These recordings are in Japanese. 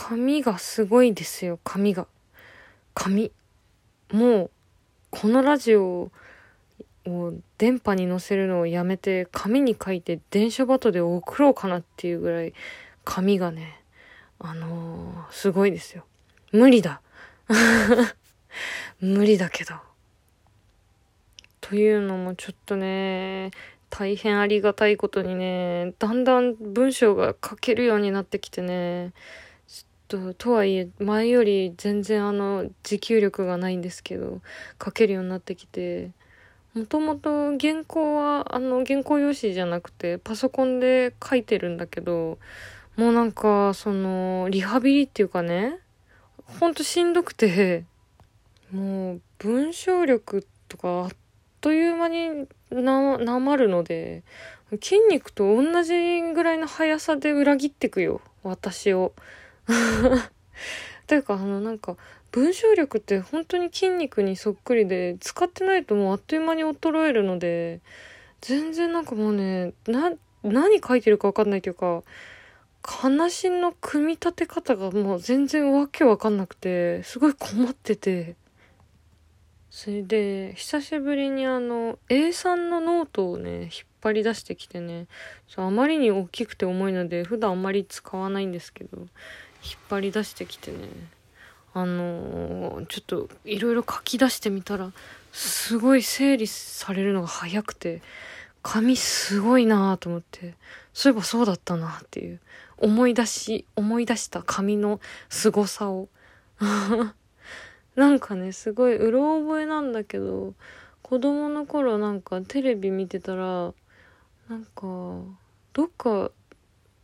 紙がすごいですよ、紙が。紙。もう、このラジオを電波に乗せるのをやめて、紙に書いて電書バトで送ろうかなっていうぐらい、紙がね、あのー、すごいですよ。無理だ。無理だけど。というのもちょっとね、大変ありがたいことにね、だんだん文章が書けるようになってきてね、と、とはいえ、前より全然あの、持久力がないんですけど、書けるようになってきて、もともと原稿は、あの、原稿用紙じゃなくて、パソコンで書いてるんだけど、もうなんか、その、リハビリっていうかね、ほんとしんどくて、もう、文章力とかあっという間にな、なまるので、筋肉と同じぐらいの速さで裏切ってくよ、私を。というか、あの、なんか、文章力って本当に筋肉にそっくりで、使ってないともうあっという間に衰えるので、全然なんかもうね、な、何書いてるかわかんないというか、話の組み立て方がもう全然わけわかんなくて、すごい困ってて。それで、久しぶりにあの、A3 のノートをね、引っ張り出してきてね、あまりに大きくて重いので、普段あんまり使わないんですけど、引っ張り出してきてね、あのー、ちょっといろいろ書き出してみたら、すごい整理されるのが早くて、紙すごいなと思って、そういえばそうだったなっていう、思い出し、思い出した紙の凄さを。なんかね、すごいうろ覚えなんだけど、子供の頃なんかテレビ見てたら、なんか、どっか、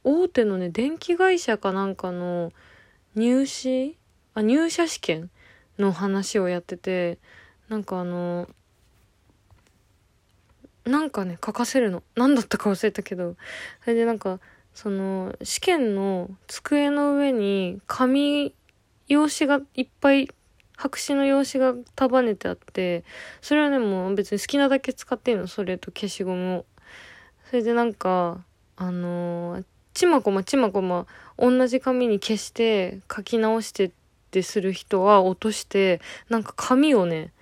大手のね、電気会社かなんかの入試あ、入社試験の話をやってて、なんかあの、なんかね、書かせるの。何だったか忘れたけど。それでなんか、その、試験の机の上に紙、用紙がいっぱい白紙の用紙が束ねてあって、それはね、もう別に好きなだけ使っていいの、それと消しゴムを。それでなんか、あのー、ちまこまちまこま同じ紙に消して書き直してってする人は落として、なんか紙をね、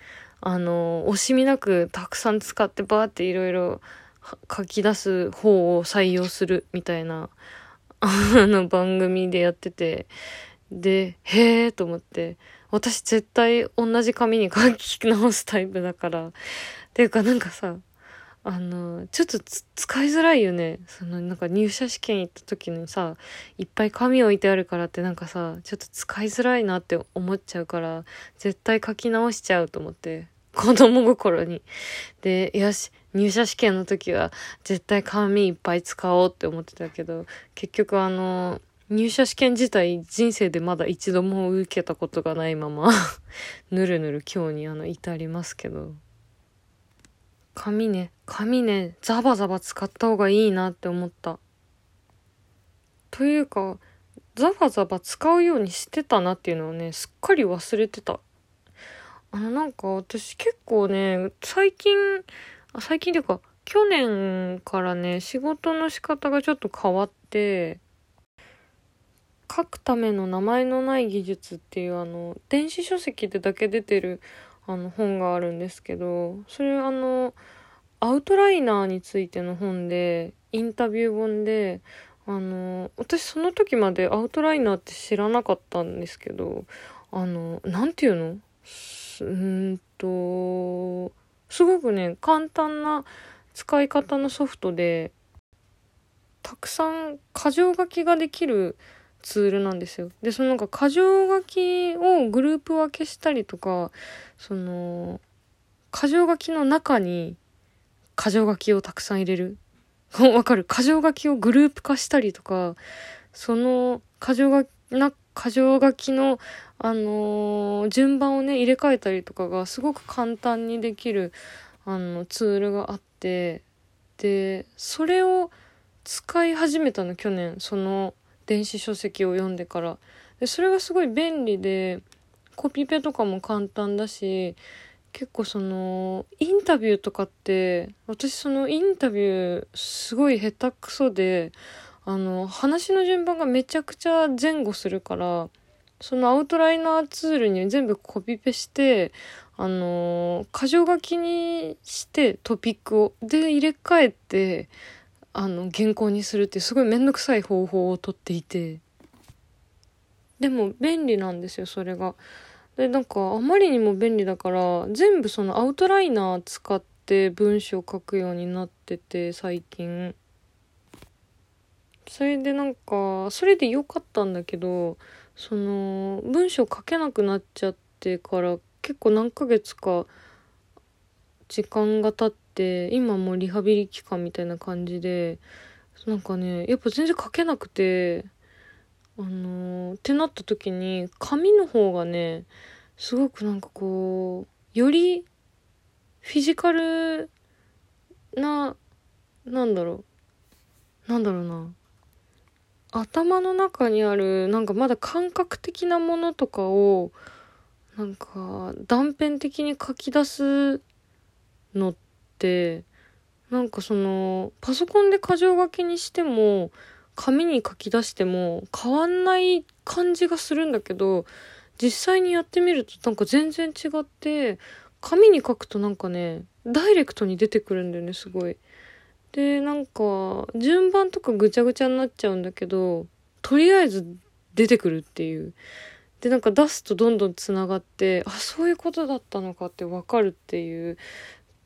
あの、惜しみなくたくさん使ってバーっていろいろ書き出す方を採用するみたいな、あの番組でやってて、で、へえと思って、私絶対同じ紙に書き直すタイプだから。っていうかなんかさ、あの、ちょっと使いづらいよね。そのなんか入社試験行った時にさ、いっぱい紙置いてあるからってなんかさ、ちょっと使いづらいなって思っちゃうから、絶対書き直しちゃうと思って。子供心に。で、よし、入社試験の時は絶対紙いっぱい使おうって思ってたけど、結局あの、入社試験自体人生でまだ一度も受けたことがないままぬるぬる今日にあの至りますけど。紙ね、紙ね、ザバザバ使った方がいいなって思った。というか、ザバザバ使うようにしてたなっていうのをね、すっかり忘れてた。あのなんか私結構ね、最近、最近というか、去年からね、仕事の仕方がちょっと変わって、書くための名前のない技術っていうあの電子書籍でだけ出てるあの本があるんですけどそれあのアウトライナーについての本でインタビュー本であの私その時までアウトライナーって知らなかったんですけどあの何て言うの？うんとすごくね簡単な使い方のソフトでたくさん箇条書きができるツールなんですよ。で、そのなんか箇条書きをグループ分けしたりとか、その、箇条書きの中に箇条書きをたくさん入れる。わかる？箇条書きをグループ化したりとか、その箇条書き、な、箇条書きの、あのー、順番をね、入れ替えたりとかがすごく簡単にできる、あの、ツールがあって、で、それを使い始めたの、去年。その、電子書籍を読んでから。でそれがすごい便利でコピペとかも簡単だし結構そのインタビューとかって私そのインタビューすごい下手くそであの話の順番がめちゃくちゃ前後するからそのアウトライナーツールに全部コピペしてあの箇条書きにしてトピックをで入れ替えてあの原稿にするってすごい面倒くさい方法をとっていてでも便利なんですよそれが。でなんかあまりにも便利だから全部そのアウトライナー使って文章を書くようになってて最近。それでなんかそれで良かったんだけどその文章書けなくなっちゃってから結構何ヶ月か時間が経って今もリハビリ期間みたいな感じでなんかねやっぱ全然書けなくてあのー、ってなった時に紙の方がねすごくなんかこうよりフィジカルななんだろうなんだろうな頭の中にあるなんかまだ感覚的なものとかをなんか断片的に書き出すのってなんかそのパソコンで箇条書きにしても紙に書き出しても変わんない感じがするんだけど実際にやってみるとなんか全然違って紙に書くとなんかねダイレクトに出てくるんだよねすごい。でなんか順番とかぐちゃぐちゃになっちゃうんだけどとりあえず出てくるっていうでなんか出すとどんどんつながってあそういうことだったのかって分かるっていう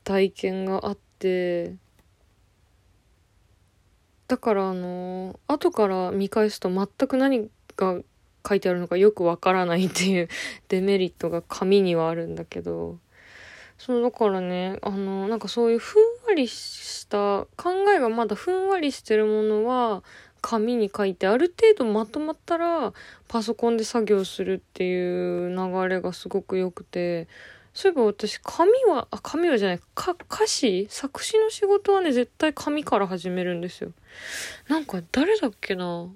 体験があってだからあの後から見返すと全く何が書いてあるのかよくわからないっていう デメリットが紙にはあるんだけどそうだからねあのなんかそういうふんわりした考えがまだふんわりしてるものは紙に書いてある程度まとまったらパソコンで作業するっていう流れがすごく良くてそういえば私紙はあ紙はじゃないか歌詞？作詞の仕事はね絶対紙から始めるんですよ。なんか誰だっけな？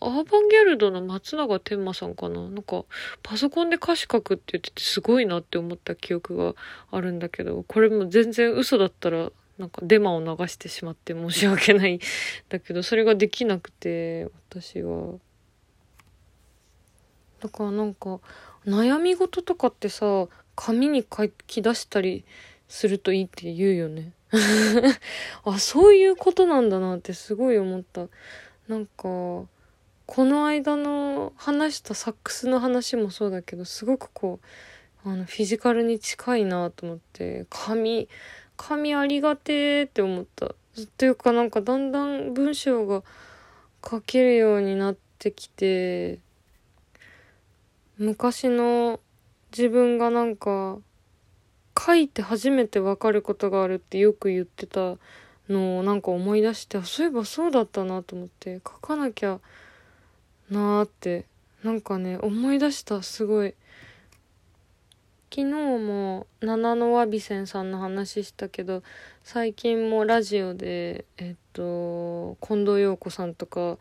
アーバンギャルドの松永天馬さんかな？なんか、パソコンで歌詞書くって言っててすごいなって思った記憶があるんだけど、これも全然嘘だったら、なんかデマを流してしまって申し訳ないだけど、それができなくて、私は。だからなんか、悩み事とかってさ、紙に書き出したりするといいって言うよね。あ、そういうことなんだなってすごい思った。なんか、この間の話したサックスの話もそうだけどすごくこうあのフィジカルに近いなと思って紙紙ありがてーって思ったというかなんかだんだん文章が書けるようになってきて昔の自分がなんか書いて初めてわかることがあるってよく言ってたのをなんか思い出してそういえばそうだったなと思って書かなきゃなーってなんかね思い出したすごい。昨日も七野和美仙さんの話したけど最近もラジオでえっと近藤陽子さんとか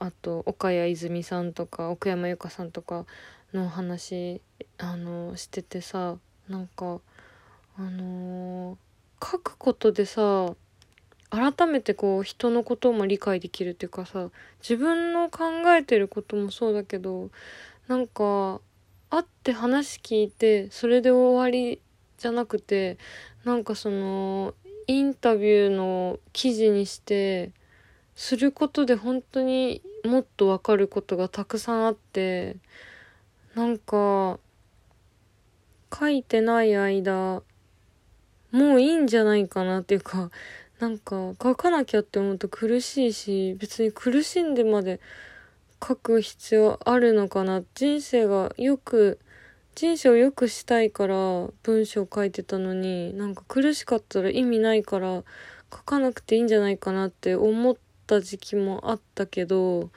あと岡谷泉さんとか奥山由香さんとかの話あのしててさなんかあのー、書くことでさ改めてこう人のことも理解できるっていうかさ自分の考えてることもそうだけどなんか会って話聞いてそれで終わりじゃなくてなんかそのインタビューの記事にしてすることで本当にもっとわかることがたくさんあってなんか書いてない間もういいんじゃないかなっていうか なんか書かなきゃって思うと苦しいし別に苦しんでまで書く必要あるのかな。人生がよく人生を良くしたいから文章書いてたのになんか苦しかったら意味ないから書かなくていいんじゃないかなって思った時期もあったけど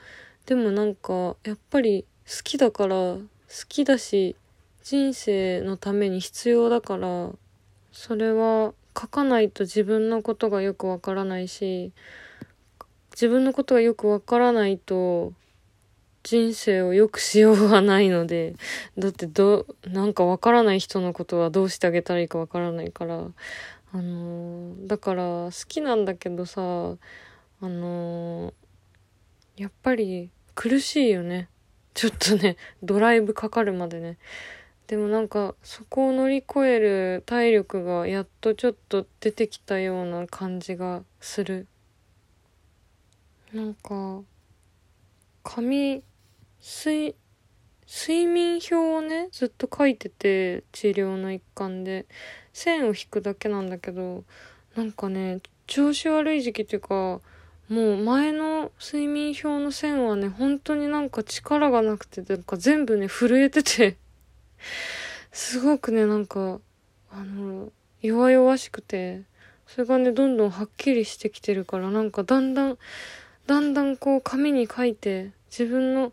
でもなんかやっぱり好きだから好きだし人生のために必要だからそれは書かないと自分のことがよくわからないし自分のことがよくわからないと人生を良くしようがないのでだってどなんかわからない人のことはどうしてあげたらいいかわからないからあの、だから好きなんだけどさあの、やっぱり苦しいよね。ちょっとね、ドライブかかるまでね。でもなんかそこを乗り越える体力がやっとちょっと出てきたような感じがする。なんか、紙、睡、睡眠表をね、ずっと書いてて、治療の一環で。線を引くだけなんだけど、なんかね、調子悪い時期っていうか、もう前の睡眠表の線はね、本当になんか力がなくて、なんか全部ね、震えててすごくね、なんか、あの、弱々しくて、それがね、どんどんはっきりしてきてるから、なんかだんだん、だんだんこう紙に書いて、自分の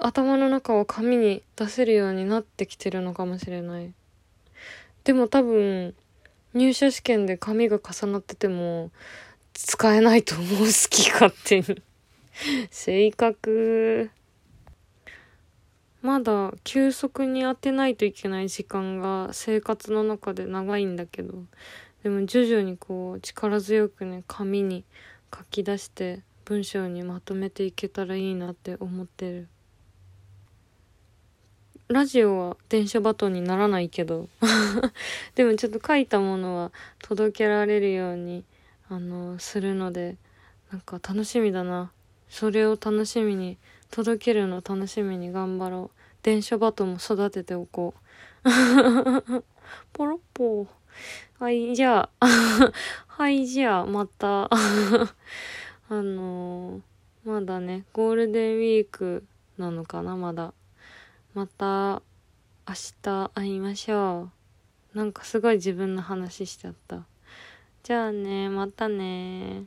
頭の中を紙に出せるようになってきてるのかもしれない。でも多分、入社試験で紙が重なってても、使えないと思う、好き勝手に性格。まだ急速に当てないといけない時間が生活の中で長いんだけど、でも徐々にこう力強くね、紙に書き出して文章にまとめていけたらいいなって思ってる。ラジオは電車バトンにならないけど でもちょっと書いたものは届けられるようにあのするのでなんか楽しみだな。それを楽しみに届けるの楽しみに頑張ろう。電車バトンも育てておこう。ポロッポー。はいじゃあ。はいじゃあまた。あのー、まだねゴールデンウィークなのかなまだ。また明日会いましょう。なんかすごい自分の話しちゃった。じゃあね、またね。